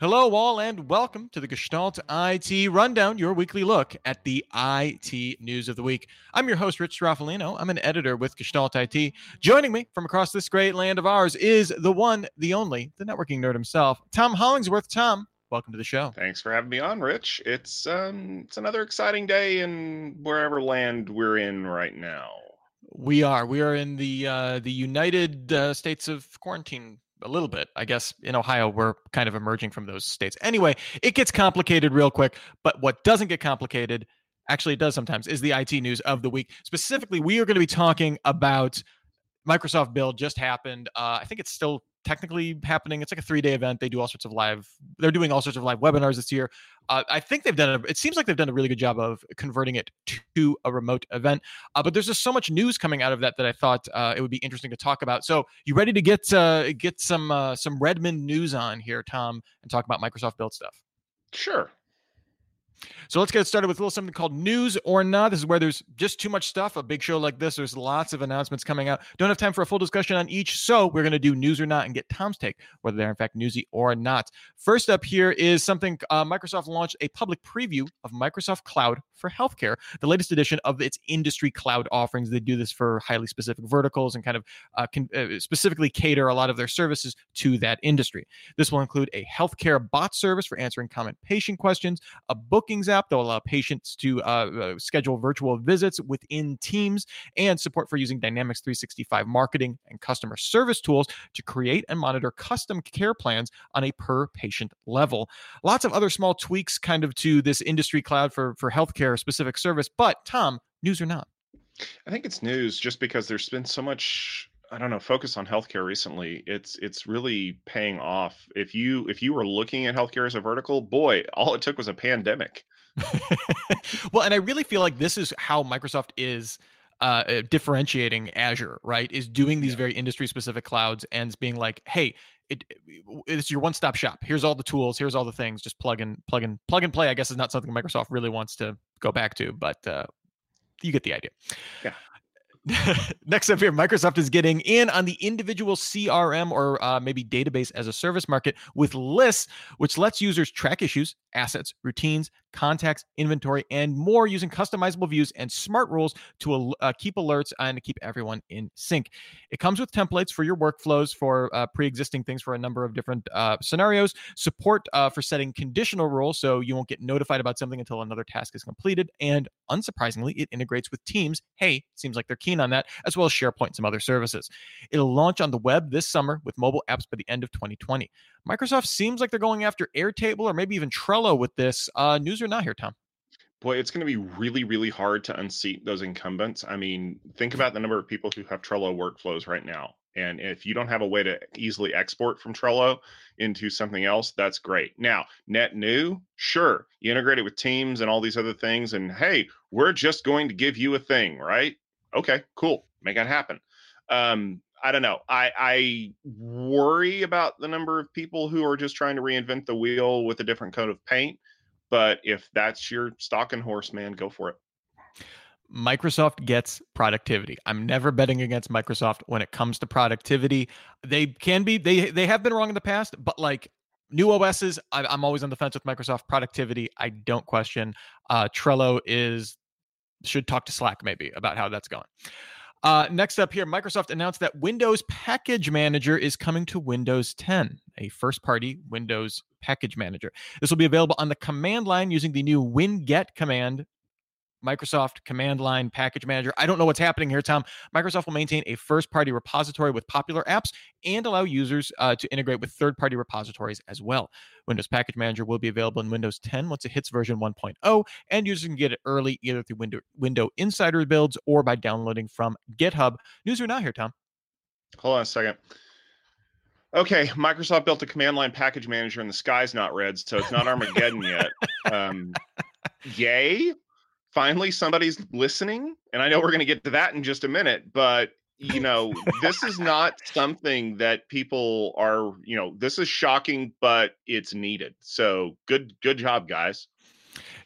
Hello, all, and welcome to the Gestalt IT Rundown, your weekly look at the IT news of the week. I'm your host, Rich Stroffolino. I'm an editor with Gestalt IT. Joining me from across this great land of ours is the one, the only, the networking nerd himself, Tom Hollingsworth. Tom, welcome to the show. Thanks for having me on, Rich. It's um, it's another exciting day in wherever land we're in right now. We are. We are in the uh, the United uh, States of quarantine a little bit. I guess in Ohio, we're kind of emerging from those states. Anyway, it gets complicated real quick. But what doesn't get complicated, actually, it does sometimes, is the IT news of the week. Specifically, we are going to be talking about Microsoft Build just happened. Uh, I think it's still technically happening. It's like a three day event. They do all sorts of live. They're doing all sorts of live webinars this year. Uh, I think they've done. A, it seems like they've done a really good job of converting it to a remote event. Uh, but there's just so much news coming out of that that I thought uh, it would be interesting to talk about. So you ready to get uh, get some uh, some Redmond news on here, Tom, and talk about Microsoft Build stuff? Sure. So let's get started with a little something called news or not. This is where there's just too much stuff. A big show like this, there's lots of announcements coming out. Don't have time for a full discussion on each. So we're going to do news or not and get Tom's take, whether they're in fact newsy or not. First up here is something uh, Microsoft launched a public preview of Microsoft Cloud for Healthcare, the latest edition of its industry cloud offerings. They do this for highly specific verticals and kind of uh, can, uh, specifically cater a lot of their services to that industry. This will include a healthcare bot service for answering common patient questions, a bookings app that will allow patients to uh, uh, schedule virtual visits within Teams, and support for using Dynamics 365 marketing and customer service tools to create and monitor custom care plans on a per patient level. Lots of other small tweaks kind of to this industry cloud for, for healthcare specific service. But Tom, news or not? I think it's news just because there's been so much I don't know, focus on healthcare recently. It's it's really paying off. If you if you were looking at healthcare as a vertical, boy, all it took was a pandemic. well, and I really feel like this is how Microsoft is uh, uh differentiating Azure, right? Is doing these yeah. very industry specific clouds and being like, hey, it, it's your one stop shop. Here's all the tools. Here's all the things. Just plug and plug and plug and play. I guess is not something Microsoft really wants to go back to, but uh, you get the idea. Yeah. Next up here, Microsoft is getting in on the individual CRM or uh, maybe database as a service market with lists, which lets users track issues, assets, routines, contacts, inventory, and more using customizable views and smart rules to uh, keep alerts and to keep everyone in sync. It comes with templates for your workflows for uh, pre existing things for a number of different uh, scenarios, support uh, for setting conditional rules so you won't get notified about something until another task is completed. And unsurprisingly, it integrates with Teams. Hey, seems like they're keen on that, as well as SharePoint and some other services. It'll launch on the web this summer with mobile apps by the end of 2020. Microsoft seems like they're going after Airtable or maybe even Trello with this. Uh, news or not here, Tom? Boy, it's going to be really, really hard to unseat those incumbents. I mean, think about the number of people who have Trello workflows right now. And if you don't have a way to easily export from Trello into something else, that's great. Now, net new, sure, you integrate it with Teams and all these other things. And hey, we're just going to give you a thing, right? Okay, cool. Make that happen. Um, I don't know. I, I worry about the number of people who are just trying to reinvent the wheel with a different coat of paint. But if that's your stalking horse, man, go for it. Microsoft gets productivity. I'm never betting against Microsoft when it comes to productivity. They can be they they have been wrong in the past, but like new OSs, I, am always on the fence with Microsoft productivity. I don't question. Uh, Trello is should talk to Slack maybe about how that's going. Uh, next up here, Microsoft announced that Windows Package Manager is coming to Windows 10, a first party Windows package manager. This will be available on the command line using the new winget command Microsoft Command Line Package Manager. I don't know what's happening here, Tom. Microsoft will maintain a first party repository with popular apps and allow users uh, to integrate with third party repositories as well. Windows Package Manager will be available in Windows 10 once it hits version 1.0, and users can get it early either through Window, Window Insider builds or by downloading from GitHub. News or not here, Tom? Hold on a second. Okay, Microsoft built a command line package manager and the sky's not red, so it's not Armageddon yet. Um, yay finally somebody's listening and i know we're going to get to that in just a minute but you know this is not something that people are you know this is shocking but it's needed so good good job guys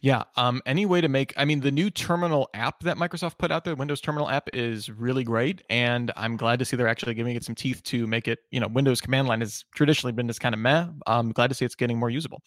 Yeah. Um, any way to make, I mean, the new terminal app that Microsoft put out there, Windows terminal app, is really great. And I'm glad to see they're actually giving it some teeth to make it, you know, Windows command line has traditionally been this kind of meh. I'm glad to see it's getting more usable.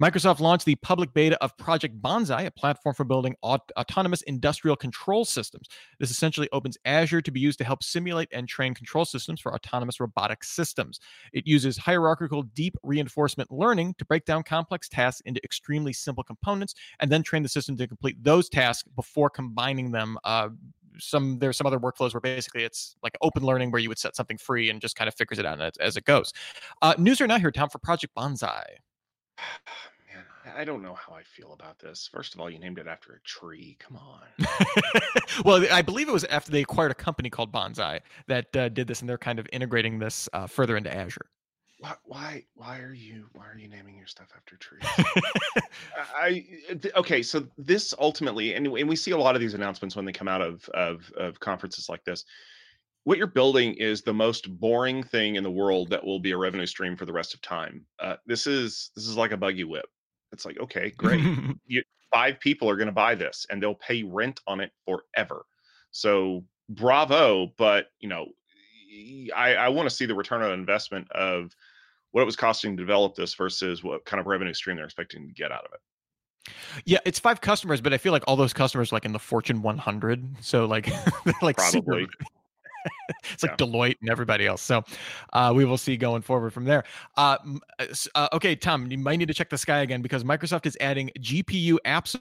Microsoft launched the public beta of Project Bonsai, a platform for building aut- autonomous industrial control systems. This essentially opens Azure to be used to help simulate and train control systems for autonomous robotic systems. It uses hierarchical deep reinforcement learning to break down complex tasks into extremely simple components and then train the system to complete those tasks before combining them uh, some there's some other workflows where basically it's like open learning where you would set something free and just kind of figures it out as, as it goes. Uh, news are now here, Tom, for Project Bonsai. Man, I don't know how I feel about this. First of all, you named it after a tree. Come on. well, I believe it was after they acquired a company called Bonsai that uh, did this, and they're kind of integrating this uh, further into Azure. Why, why, why are you, why are you naming your stuff after trees? I, okay, so this ultimately, and, and we see a lot of these announcements when they come out of of, of conferences like this what you're building is the most boring thing in the world that will be a revenue stream for the rest of time. Uh, this is this is like a buggy whip. It's like okay, great. you, five people are going to buy this, and they'll pay rent on it forever. So bravo, but you know, I, I want to see the return on investment of what it was costing to develop this versus what kind of revenue stream they're expecting to get out of it. Yeah, it's five customers, but I feel like all those customers like in the Fortune 100. So like, like probably. Super, it's like yeah. Deloitte and everybody else. So uh, we will see going forward from there. Uh, uh, uh, okay, Tom, you might need to check the sky again because Microsoft is adding GPU apps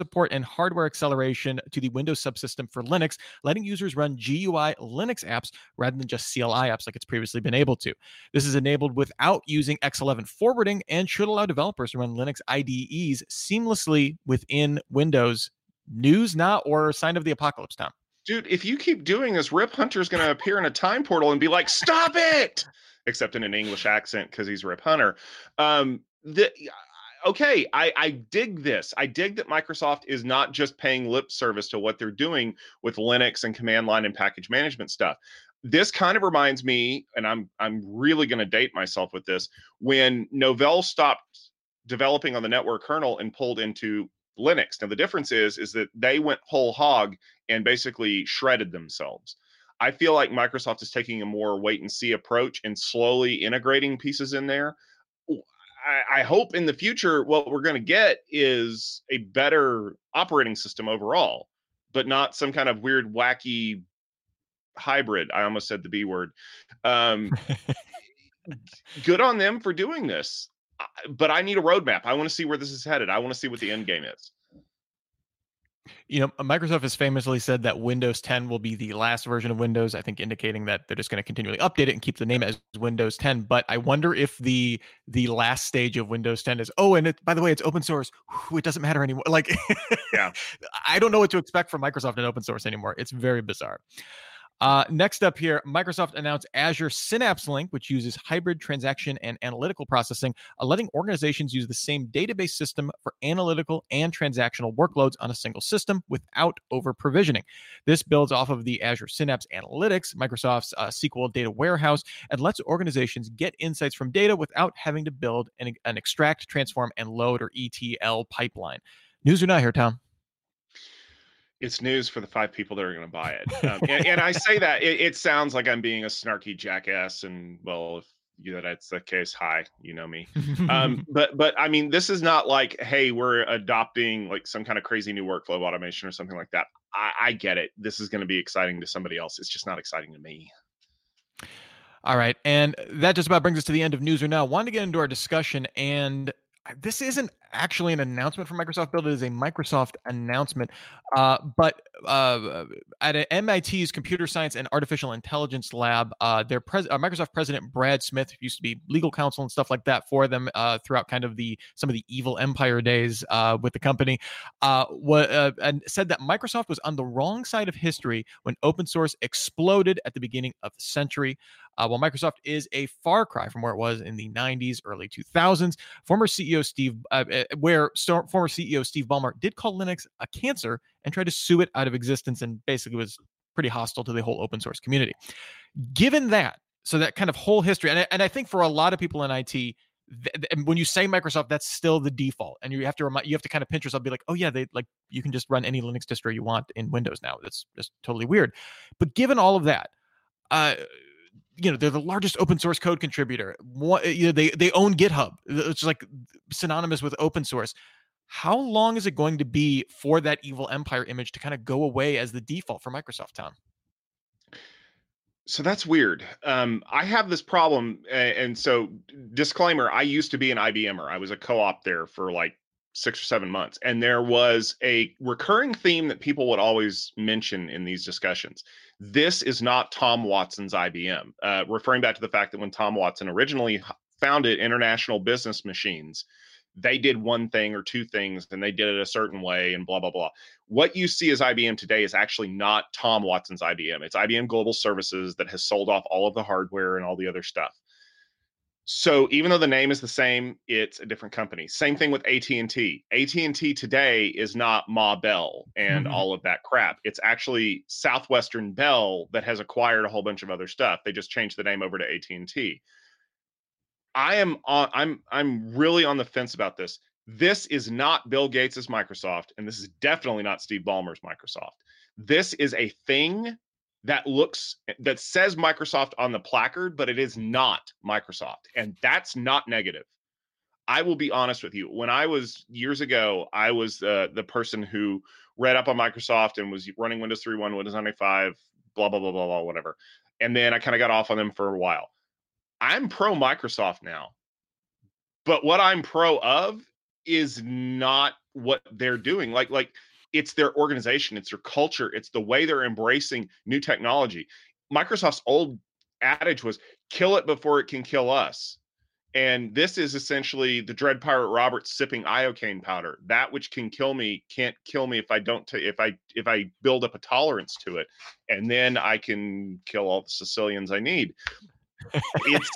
support and hardware acceleration to the Windows subsystem for Linux, letting users run GUI Linux apps rather than just CLI apps like it's previously been able to. This is enabled without using X11 forwarding and should allow developers to run Linux IDEs seamlessly within Windows. News not or sign of the apocalypse, Tom? Dude, if you keep doing this, Rip Hunter's going to appear in a time portal and be like, "Stop it!" Except in an English accent because he's Rip Hunter. Um, the okay, I, I dig this. I dig that Microsoft is not just paying lip service to what they're doing with Linux and command line and package management stuff. This kind of reminds me, and I'm I'm really going to date myself with this. When Novell stopped developing on the network kernel and pulled into Linux. Now the difference is is that they went whole hog and basically shredded themselves. I feel like Microsoft is taking a more wait and see approach and slowly integrating pieces in there. I, I hope in the future what we're going to get is a better operating system overall, but not some kind of weird, wacky hybrid. I almost said the B word. Um, good on them for doing this but I need a roadmap. I want to see where this is headed. I want to see what the end game is. You know, Microsoft has famously said that Windows 10 will be the last version of Windows. I think indicating that they're just going to continually update it and keep the name as Windows 10. But I wonder if the the last stage of Windows 10 is oh, and it, by the way, it's open source. Whew, it doesn't matter anymore. Like, yeah, I don't know what to expect from Microsoft and open source anymore. It's very bizarre. Uh, next up here, Microsoft announced Azure Synapse Link, which uses hybrid transaction and analytical processing, uh, letting organizations use the same database system for analytical and transactional workloads on a single system without over provisioning. This builds off of the Azure Synapse Analytics, Microsoft's uh, SQL data warehouse, and lets organizations get insights from data without having to build an, an extract, transform, and load or ETL pipeline. News or not here, Tom? It's news for the five people that are going to buy it. Um, and, and, I say that it, it, sounds like I'm being a snarky jackass, and well, if you, know, that's the case, hi, you know me. Um, but but I mean, this is not like, hey, we're adopting like some kind of crazy new workflow automation or something like that. I, I get it. This is going to be exciting to somebody else. It's just not exciting to me. All right, and that just about brings us to the end of news or now. I wanted to get into our discussion and this isn't actually an announcement from Microsoft Build. It is a Microsoft announcement. Uh, but uh, at MIT's Computer Science and Artificial Intelligence Lab, uh, their pres- uh, Microsoft President Brad Smith used to be legal counsel and stuff like that for them uh, throughout kind of the some of the evil empire days uh, with the company. And said that Microsoft was on the wrong side of history when open source exploded at the beginning of the century. Uh, while Microsoft is a far cry from where it was in the 90s, early 2000s, former CEO Steve, uh, where st- former CEO Steve Ballmer did call Linux a cancer and tried to sue it out of existence and basically was pretty hostile to the whole open source community. Given that, so that kind of whole history, and I, and I think for a lot of people in IT, th- and when you say Microsoft, that's still the default, and you have to remind you have to kind of pinch yourself, be like, oh yeah, they like you can just run any Linux distro you want in Windows now. That's just totally weird. But given all of that, uh, you know they're the largest open source code contributor. What, you know they they own GitHub. It's like synonymous with open source. How long is it going to be for that evil empire image to kind of go away as the default for Microsoft, Tom? So that's weird. Um, I have this problem, and so disclaimer: I used to be an IBMer. I was a co-op there for like six or seven months, and there was a recurring theme that people would always mention in these discussions. This is not Tom Watson's IBM, uh, referring back to the fact that when Tom Watson originally founded International Business Machines, they did one thing or two things and they did it a certain way and blah blah blah. What you see as ibm today is actually not tom watson's ibm it's ibm global services that has sold off all of the hardware and all the other stuff so even though the name is the same it's a different company same thing with at&t at&t today is not ma bell and mm-hmm. all of that crap it's actually southwestern bell that has acquired a whole bunch of other stuff they just changed the name over to at&t I am on I'm I'm really on the fence about this. This is not Bill Gates' Microsoft, and this is definitely not Steve Ballmer's Microsoft. This is a thing that looks that says Microsoft on the placard, but it is not Microsoft. And that's not negative. I will be honest with you. When I was years ago, I was uh, the person who read up on Microsoft and was running Windows 3.1, Windows 95, blah, blah, blah, blah, blah, whatever. And then I kind of got off on them for a while. I'm pro Microsoft now. But what I'm pro of is not what they're doing. Like like it's their organization, it's their culture, it's the way they're embracing new technology. Microsoft's old adage was kill it before it can kill us. And this is essentially the Dread Pirate Roberts sipping iocane powder. That which can kill me can't kill me if I don't t- if I if I build up a tolerance to it, and then I can kill all the Sicilians I need it's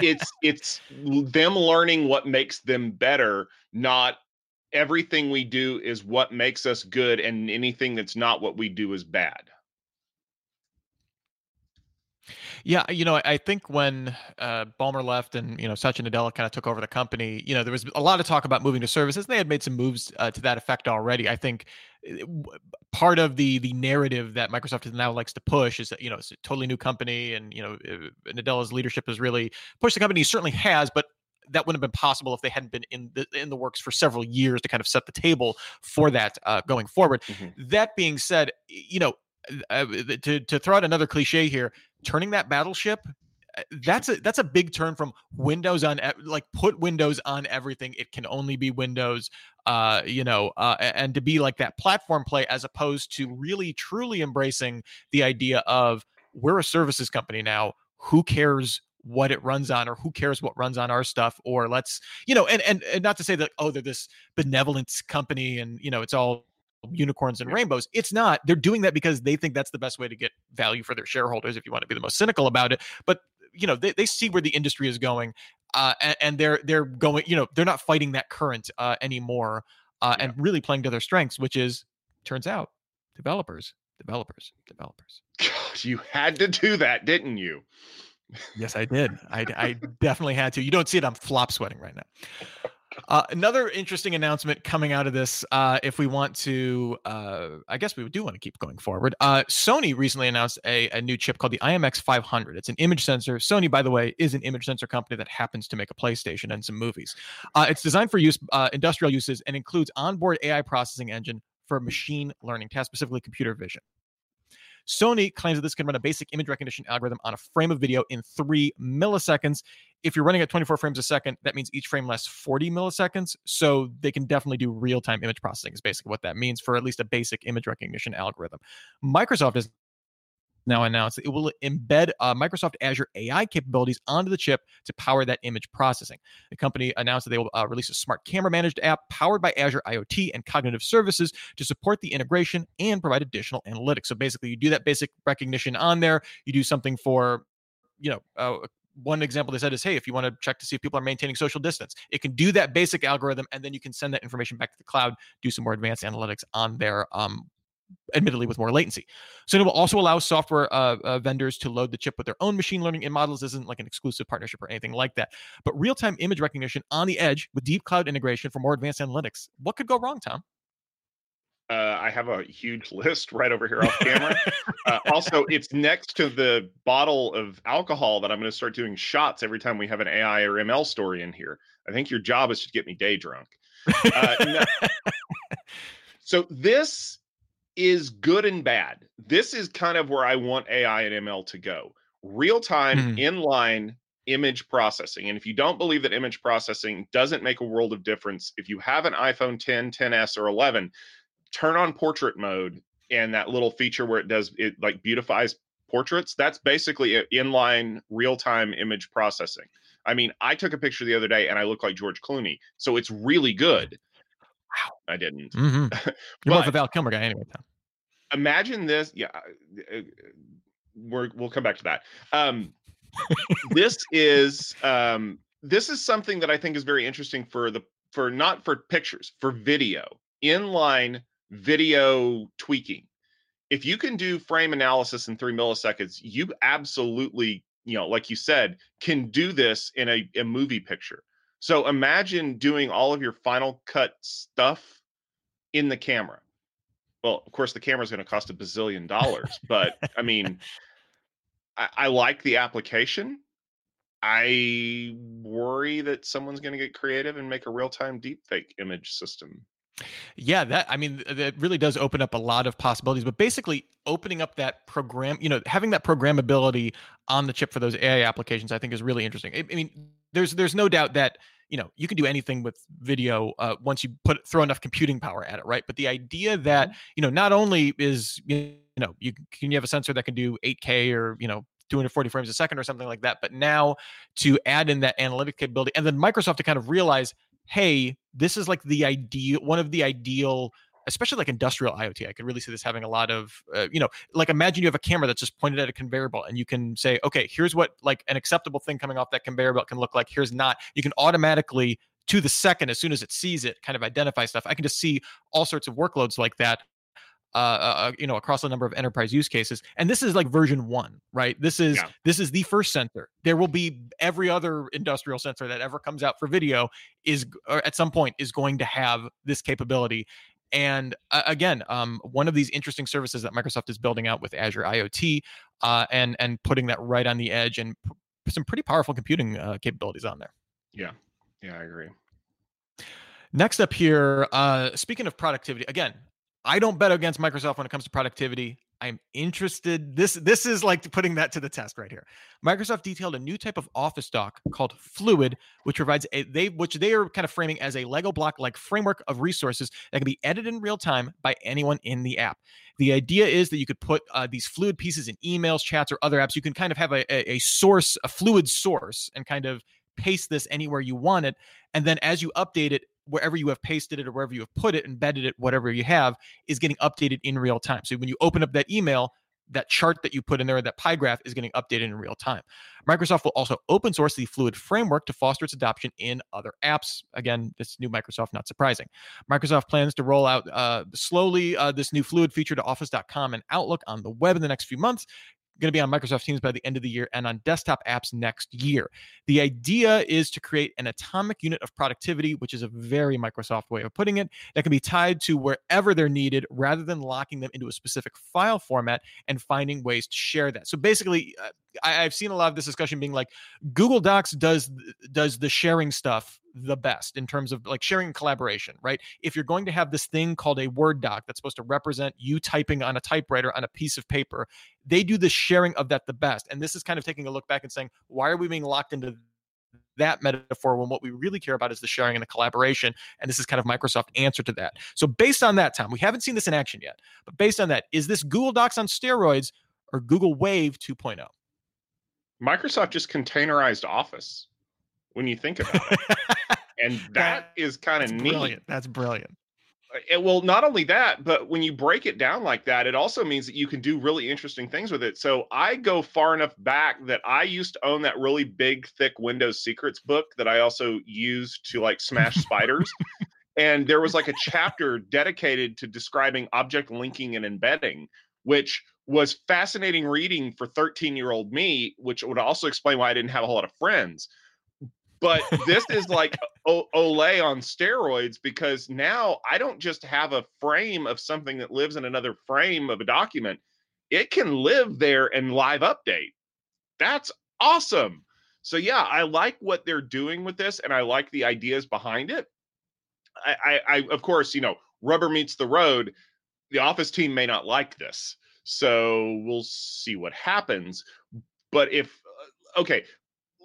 it's it's them learning what makes them better not everything we do is what makes us good and anything that's not what we do is bad yeah, you know, I think when uh, Ballmer left and you know Satya Nadella kind of took over the company, you know, there was a lot of talk about moving to services. And they had made some moves uh, to that effect already. I think Eh, part of the the narrative that Microsoft now likes to push is that you know it's a totally new company and you know eh, Nadella's leadership has really pushed the company. Certainly has, but that wouldn't have been possible if they hadn't been in the in the works for several years to kind of set the table for that uh, going forward. Mm-hmm. That being said, you know, uh, to to throw out another cliche here, turning that battleship uh, that's a that's a big turn from windows on like put windows on everything it can only be windows uh you know uh and to be like that platform play as opposed to really truly embracing the idea of we're a services company now who cares what it runs on or who cares what runs on our stuff or let's you know and and, and not to say that oh they're this benevolence company and you know it's all unicorns and rainbows. It's not. They're doing that because they think that's the best way to get value for their shareholders, if you want to be the most cynical about it. But you know they, they see where the industry is going uh, and, and, they're they're going you know they're not fighting that current uh, anymore uh, yeah. and really playing to their strengths which is turns out developers developers developers Gosh, you had to do that didn't you yes i did I, I definitely had to you don't see it i'm flop sweating right now uh, another interesting announcement coming out of this, uh, if we want to, uh, I guess we do want to keep going forward. Uh, Sony recently announced a, a, new chip called the IMX 500. It's an image sensor. Sony, by the way, is an image sensor company that happens to make a PlayStation and some movies. Uh, it's designed for use, uh, industrial uses, and includes onboard AI processing engine for machine learning tasks, specifically computer vision. Sony claims that this can run a basic image recognition algorithm on a frame of video in three milliseconds. If you're running at 24 frames a second, that means each frame lasts 40 milliseconds. So they can definitely do real time image processing, is basically what that means for at least a basic image recognition algorithm. Microsoft is now announced that it will embed uh, Microsoft Azure AI capabilities onto the chip to power that image processing. The company announced that they will uh, release a smart camera managed app powered by Azure IoT and cognitive services to support the integration and provide additional analytics. So basically, you do that basic recognition on there, you do something for, you know, uh, one example they said is hey if you want to check to see if people are maintaining social distance it can do that basic algorithm and then you can send that information back to the cloud do some more advanced analytics on their um, admittedly with more latency. So it will also allow software uh, uh, vendors to load the chip with their own machine learning in models. This isn't like an exclusive partnership or anything like that. But real time image recognition on the edge with deep cloud integration for more advanced analytics. What could go wrong, Tom? Uh, I have a huge list right over here off camera. uh, also, it's next to the bottle of alcohol that I'm going to start doing shots every time we have an AI or ML story in here. I think your job is to get me day drunk. Uh, no. so this is good and bad. This is kind of where I want AI and ML to go. Real time, mm-hmm. inline image processing. And if you don't believe that image processing doesn't make a world of difference, if you have an iPhone 10, 10s, or 11, turn on portrait mode and that little feature where it does it like beautifies portraits. That's basically inline real time image processing. I mean, I took a picture the other day and I look like George Clooney. So it's really good. Wow. I didn't. Mm-hmm. You're more of a Val Kilmer guy anyway, though. Imagine this. Yeah. Uh, we're, we'll come back to that. Um, this is um, this is something that I think is very interesting for the for not for pictures for video inline video tweaking. If you can do frame analysis in three milliseconds, you absolutely you know, like you said, can do this in a, a movie picture. So imagine doing all of your final cut stuff in the camera. Well, of course, the camera is going to cost a bazillion dollars, but I mean, I, I like the application. I worry that someone's going to get creative and make a real time deepfake image system. Yeah, that I mean that really does open up a lot of possibilities, but basically opening up that program, you know, having that programmability on the chip for those AI applications I think is really interesting. I, I mean, there's there's no doubt that you know you can do anything with video uh, once you put throw enough computing power at it right but the idea that mm-hmm. you know not only is you know you can you have a sensor that can do 8k or you know 240 frames a second or something like that but now to add in that analytic capability and then microsoft to kind of realize hey, this is like the ideal one of the ideal especially like industrial IoT, I could really see this having a lot of, uh, you know, like imagine you have a camera that's just pointed at a conveyor belt and you can say, okay, here's what like an acceptable thing coming off that conveyor belt can look like. Here's not. You can automatically, to the second, as soon as it sees it, kind of identify stuff. I can just see all sorts of workloads like that uh, uh, uh, you know across a number of enterprise use cases and this is like version one right? This is yeah. this is the first sensor. There will be every other industrial sensor that ever comes out for video is at some point is going to have this capability and uh, again um, one of these interesting services that microsoft is building out with azure iot uh, and and putting that right on the edge and p- some pretty powerful computing uh, capabilities on there. Yeah. Yeah i agree. Next up here, uh, speaking of productivity, again, I don't bet against Microsoft when it comes to productivity. I'm interested. This this is like putting that to the test right here. Microsoft detailed a new type of Office doc called Fluid, which provides a they which they are kind of framing as a Lego block like framework of resources that can be edited in real time by anyone in the app. The idea is that you could put uh, these fluid pieces in emails, chats, or other apps. You can kind of have a, a, a source, a fluid source, and kind of paste this anywhere you want it. And then as you update it, wherever you have pasted it or wherever you have put it, embedded it, whatever you have, is getting updated in real time. So when you open up that email, that chart that you put in there, that pie graph is getting updated in real time. Microsoft will also open source the Fluid framework to foster its adoption in other apps. Again, this new Microsoft, not surprising. Microsoft plans to roll out uh, slowly uh, this new Fluid feature to Office.com and Outlook on the web in the next few months going to be on Microsoft Teams by the end of the year and on desktop apps next year. The idea is to create an atomic unit of productivity, which is a very Microsoft way of putting it, that can be tied to wherever they're needed rather than locking them into a specific file format and finding ways to share that. So basically, uh, I, have seen a lot of this discussion being like Google Docs does does the sharing stuff the best in terms of like sharing collaboration, right? If you're going to have this thing called a Word doc that's supposed to represent you typing on a typewriter on a piece of paper, they do the sharing of that the best. And this is kind of taking a look back and saying, why are we being locked into that metaphor when what we really care about is the sharing and the collaboration. And this is kind of Microsoft answer to that. So based on that, Tom, we haven't seen this in action yet, but based on that, is this Google Docs on steroids or Google Wave 2.0? Microsoft just containerized Office when you think about it. and that, that is kind of neat. Brilliant. That's brilliant. It, uh, well, not only that, but when you break it down like that, it also means that you can do really interesting things with it. So I go far enough back that I used to own that really big, thick Windows Secrets book that I also used to like smash spiders. and there was like a chapter dedicated to describing object linking and embedding, which was fascinating reading for 13 year old me, which would also explain why I didn't have a whole lot of friends. But this is like o- OLE on steroids because now I don't just have a frame of something that lives in another frame of a document. It can live there and live update. That's awesome. So yeah, I like what they're doing with this, and I like the ideas behind it. I, I, I of course, you know, rubber meets the road. The office team may not like this, so we'll see what happens. But if uh, okay,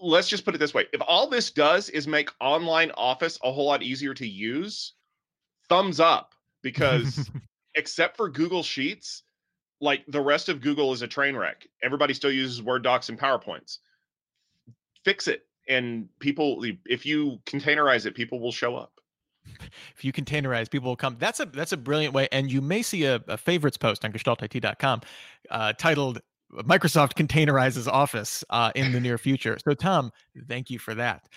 let's just put it this way: if all this does is make online Office a whole lot easier to use, thumbs up because except for Google Sheets, like the rest of Google is a train wreck. Everybody still uses Word docs and PowerPoints fix it and people if you containerize it people will show up if you containerize people will come. That's a that's a brilliant way and you may see a, a favorites post on gestaltit.com uh, titled microsoft containerizes office uh, in the near future. So tom thank you for that.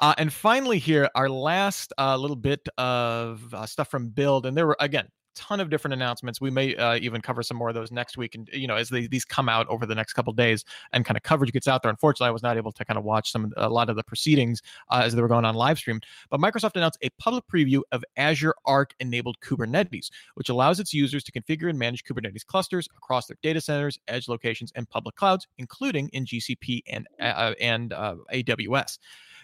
Uh, and finally here our last uh, little bit of uh, stuff from build and there were again ton of different announcements. We may uh, even cover some more of those next week, and you know, as they, these come out over the next couple days and kind of coverage gets out there. Unfortunately, I was not able to kind of watch some a lot of the proceedings uh, as they were going on live stream. But Microsoft announced a public preview of Azure Arc enabled Kubernetes, which allows its users to configure and manage Kubernetes clusters across their data centers, edge locations, and public clouds, including in GCP and uh, and uh, AWS.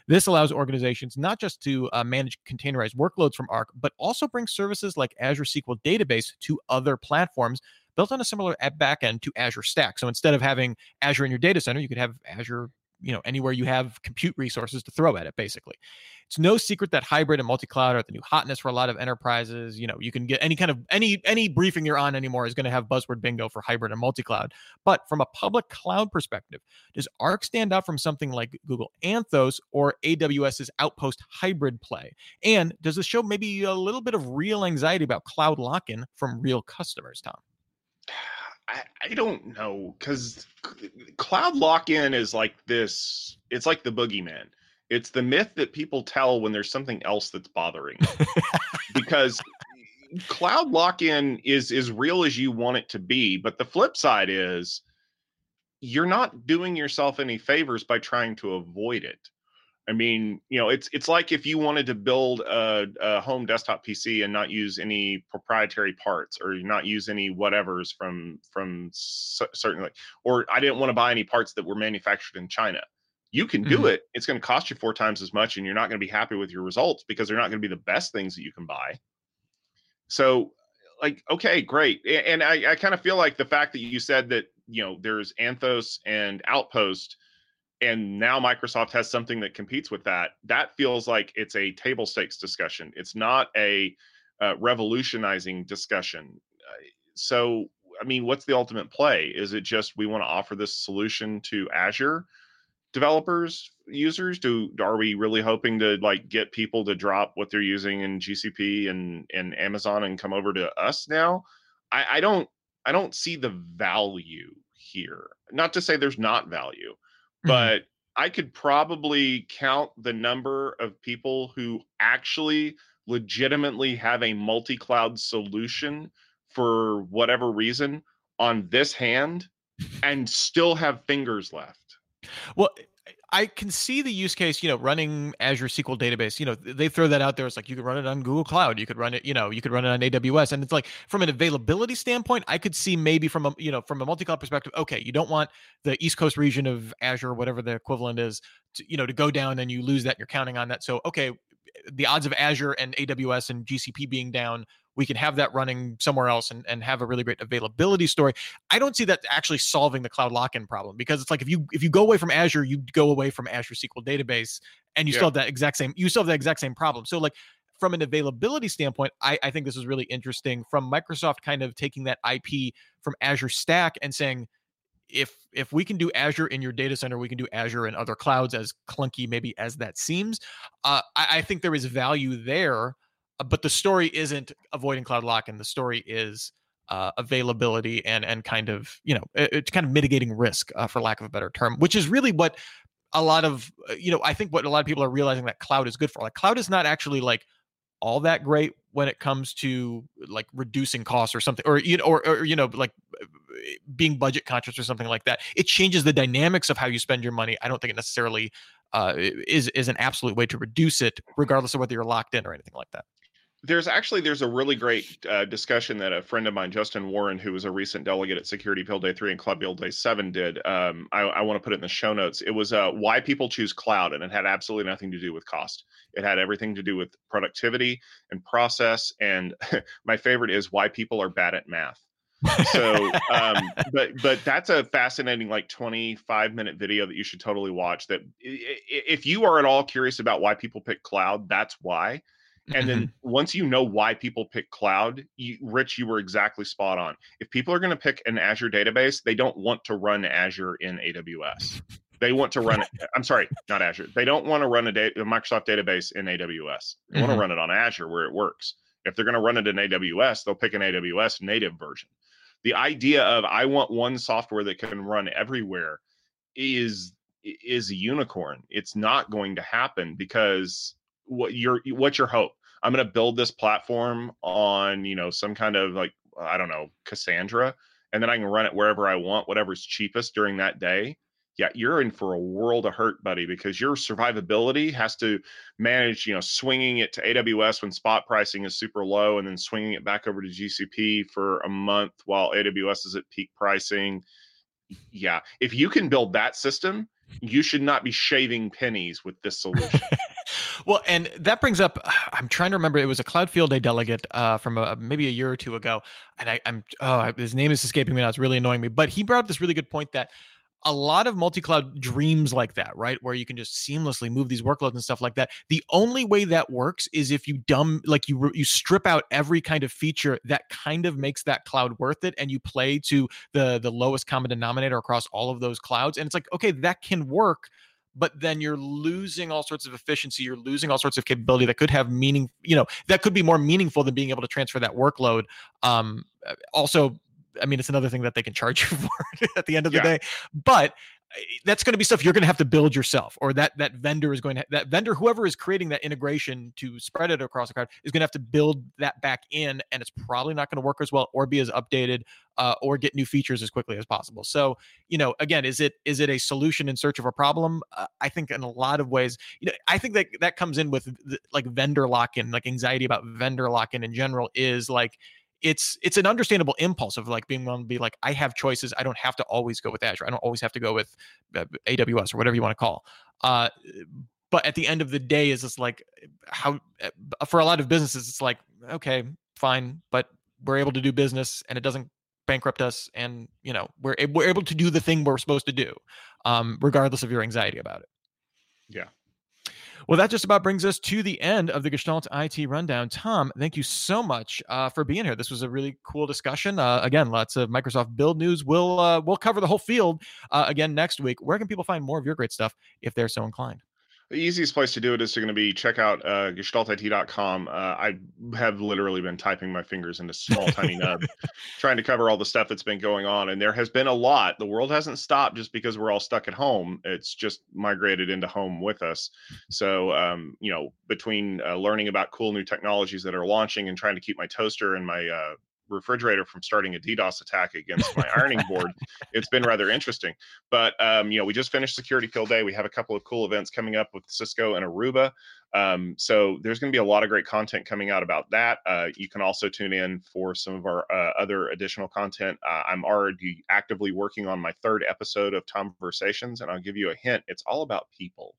This allows organizations not just to uh, manage containerized workloads from Arc, but also bring services like Azure SQL Database to other platforms built on a similar backend to Azure Stack. So instead of having Azure in your data center, you could have Azure you know anywhere you have compute resources to throw at it basically. It's no secret that hybrid and multi-cloud are the new hotness for a lot of enterprises you know you can get any kind of any any briefing you're on anymore is going to have buzzword bingo for hybrid and multi-cloud. But from a public cloud perspective does arc stand out from something like google anthos or aws's outpost hybrid play? And does this show maybe a little bit of real anxiety about cloud lock-in from real customers tom I, don't know because cloud lock in is like this. It's like the boogeyman. It's the myth that people tell when there's something else that's bothering. because cloud lock in is as real as you want it to be. But the flip side is you're not doing yourself any favors by trying to avoid it. I mean, you know, it's it's like if you wanted to build a, a, home desktop PC and not use any proprietary parts or not use any whatevers from from certainly, or I didn't want to buy any parts that were manufactured in China. You can do mm-hmm. it. It's going to cost you four times as much, and you're not going to be happy with your results because they're not going to be the best things that you can buy. So, like, okay, great, and I, I kind of feel like the fact that you said that you know there's Anthos and Outpost and now Microsoft has something that competes with that. That feels like it's a table stakes discussion. It's not a uh, revolutionizing discussion. So, I mean, what's the ultimate play? Is it just we want to offer this solution to Azure developers, users? Do are we really hoping to like get people to drop what they're using in GCP and and Amazon and come over to us now? I, I don't I don't see the value here. Not to say there's not value. Mm-hmm. but I could probably count the number of people who actually legitimately have a multi cloud solution for whatever reason on this hand and still have fingers left. Well, I can see the use case, you know, running Azure SQL database. You know, they throw that out there. It's like you could run it on Google Cloud, you could run it, you know, you could run it on AWS, and it's like from an availability standpoint, I could see maybe from a you know from a multi-cloud perspective. Okay, you don't want the East Coast region of Azure, whatever the equivalent is, to, you know, to go down and you lose that. You're counting on that. So okay, the odds of Azure and AWS and GCP being down we can have that running somewhere else and, and have a really great availability story. I don't see that actually solving the cloud lock-in problem because it's like if you if you go away from Azure, you go away from Azure SQL database and you yeah. still have that exact same you still have the exact same problem. So like from an availability standpoint, I, I think this is really interesting from Microsoft kind of taking that IP from Azure Stack and saying, if if we can do Azure in your data center, we can do Azure in other clouds. As clunky maybe as that seems, uh, I, I, think there is value there but the story isn't avoiding cloud Lock, and The story is uh, availability and and kind of you know it's kind of mitigating risk uh, for lack of a better term, which is really what a lot of uh, you know I think what a lot of people are realizing that cloud is good for. Like cloud is not actually like all that great when it comes to like reducing costs or something or you know or, or you know like being budget conscious or something like that. It changes the dynamics of how you spend your money. I don't think it necessarily uh, is is an absolute way to reduce it regardless of whether you're locked in or anything like that there's actually there's a really great uh, discussion that a friend of mine, Justin Warren, who was a recent delegate at Security Field Day three and Cloud Field Day seven, did. Um, I, I want to put it in the show notes. It was uh, why people choose cloud, and it had absolutely nothing to do with cost. It had everything to do with productivity and process. And my favorite is why people are bad at math. so um, but but that's a fascinating like 25 minute video that you should totally watch that if you are at all curious about why people pick cloud that's why and then mm-hmm. once you know why people pick cloud, you, Rich, you were exactly spot on. If people are going to pick an Azure database, they don't want to run Azure in AWS. They want to run it. I'm sorry, not Azure. They don't want to run a, da- a Microsoft database in AWS. They mm-hmm. want to run it on Azure where it works. If they're going to run it in AWS, they'll pick an AWS native version. The idea of I want one software that can run everywhere is is a unicorn. It's not going to happen because what your what's your hope? I'm going to build this platform on, you know, some kind of like I don't know, Cassandra, and then I can run it wherever I want, whatever's cheapest during that day. Yeah, you're in for a world of hurt, buddy, because your survivability has to manage, you know, swinging it to AWS when spot pricing is super low and then swinging it back over to GCP for a month while AWS is at peak pricing. Yeah, if you can build that system, you should not be shaving pennies with this solution. Well, and that brings up, I'm trying to remember, it was a Cloud Field Day delegate uh, from a, maybe a year or two ago. And I, am oh, his name is escaping me now. It's really annoying me. But he brought up this really good point that a lot of multi-cloud dreams like that, right? Where you can just seamlessly move these workloads and stuff like that. The only way that works is if you dumb like you you strip out every kind of feature that kind of makes that cloud worth it and you play to the the lowest common denominator across all of those clouds and it's like okay, that can work but then you're losing all sorts of efficiency you're losing all sorts of capability that could have meaning you know that could be more meaningful than being able to transfer that workload um also i mean it's another thing that they can charge you for at the end of the yeah. day but that's going to be stuff you're going to have to build yourself or that that vendor is going to that vendor whoever is creating that integration to spread it across the cloud is going to have to build that back in and it's probably not going to work as well or be as updated uh, or get new features as quickly as possible. So you know again is it is it a solution in search of a problem? Uh, i think in a lot of ways you know i think that that comes in with the, like vendor lock-in like anxiety about vendor lock-in in general is like it's it's an understandable impulse of like being willing to be like I have choices. I don't have to always go with Azure. I don't always have to go with uh, AWS or whatever you want to call. Uh, but at the end of the day, is this like how uh, for a lot of businesses it's like okay, fine, but we're able to do business and it doesn't bankrupt us, and you know we're we're able to do the thing we're supposed to do, um, regardless of your anxiety about it. Yeah, well, that just about brings us to the end of the Gestalt IT rundown. Tom, thank you so much uh, for being here. This was a really cool discussion. Uh, again, lots of Microsoft build news. We'll uh, we'll cover the whole field uh, again next week. Where can people find more of your great stuff if they're so inclined? The easiest place to do it is going to be check out uh, gestaltit.com. Uh, I have literally been typing my fingers into small, tiny nub, trying to cover all the stuff that's been going on. And there has been a lot. The world hasn't stopped just because we're all stuck at home. It's just migrated into home with us. So, um, you know, between uh, learning about cool new technologies that are launching and trying to keep my toaster and my uh, refrigerator from starting a DDoS attack against my ironing board. It's been rather interesting. But um, you know, we just finished Security Field Day. We have a couple of cool events coming up with Cisco and Aruba. Um, so there's going to be a lot of great content coming out about that. Uh, you can also tune in for some of our uh, other additional content. Uh, I'm already actively working on my third episode of Tom Conversations, and I'll give you a hint. It's all about people.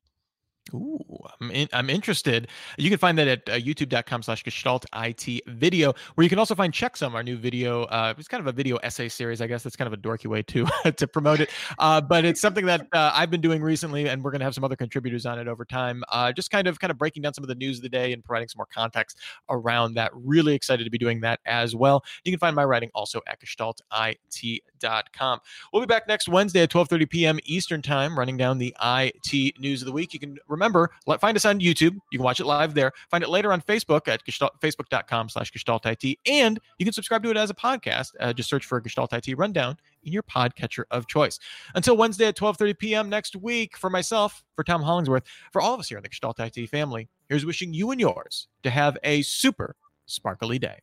Ooh, I'm, in, I'm interested. You can find that at uh, youtube.com slash gestalt IT video, where you can also find Checksum, our new video. Uh, it's kind of a video essay series, I guess. That's kind of a dorky way to to promote it. Uh, but it's something that uh, I've been doing recently, and we're going to have some other contributors on it over time. Uh, just kind of kind of breaking down some of the news of the day and providing some more context around that. Really excited to be doing that as well. You can find my writing also at gestaltit.com. We'll be back next Wednesday at 12:30 p.m. Eastern Time, running down the IT news of the week. You can Remember, let, find us on YouTube. You can watch it live there. Find it later on Facebook at gestalt, facebook.com slash Gestalt IT. And you can subscribe to it as a podcast. Uh, just search for Gestalt IT Rundown in your podcatcher of choice. Until Wednesday at 12.30 p.m. next week, for myself, for Tom Hollingsworth, for all of us here in the Gestalt IT family, here's wishing you and yours to have a super sparkly day.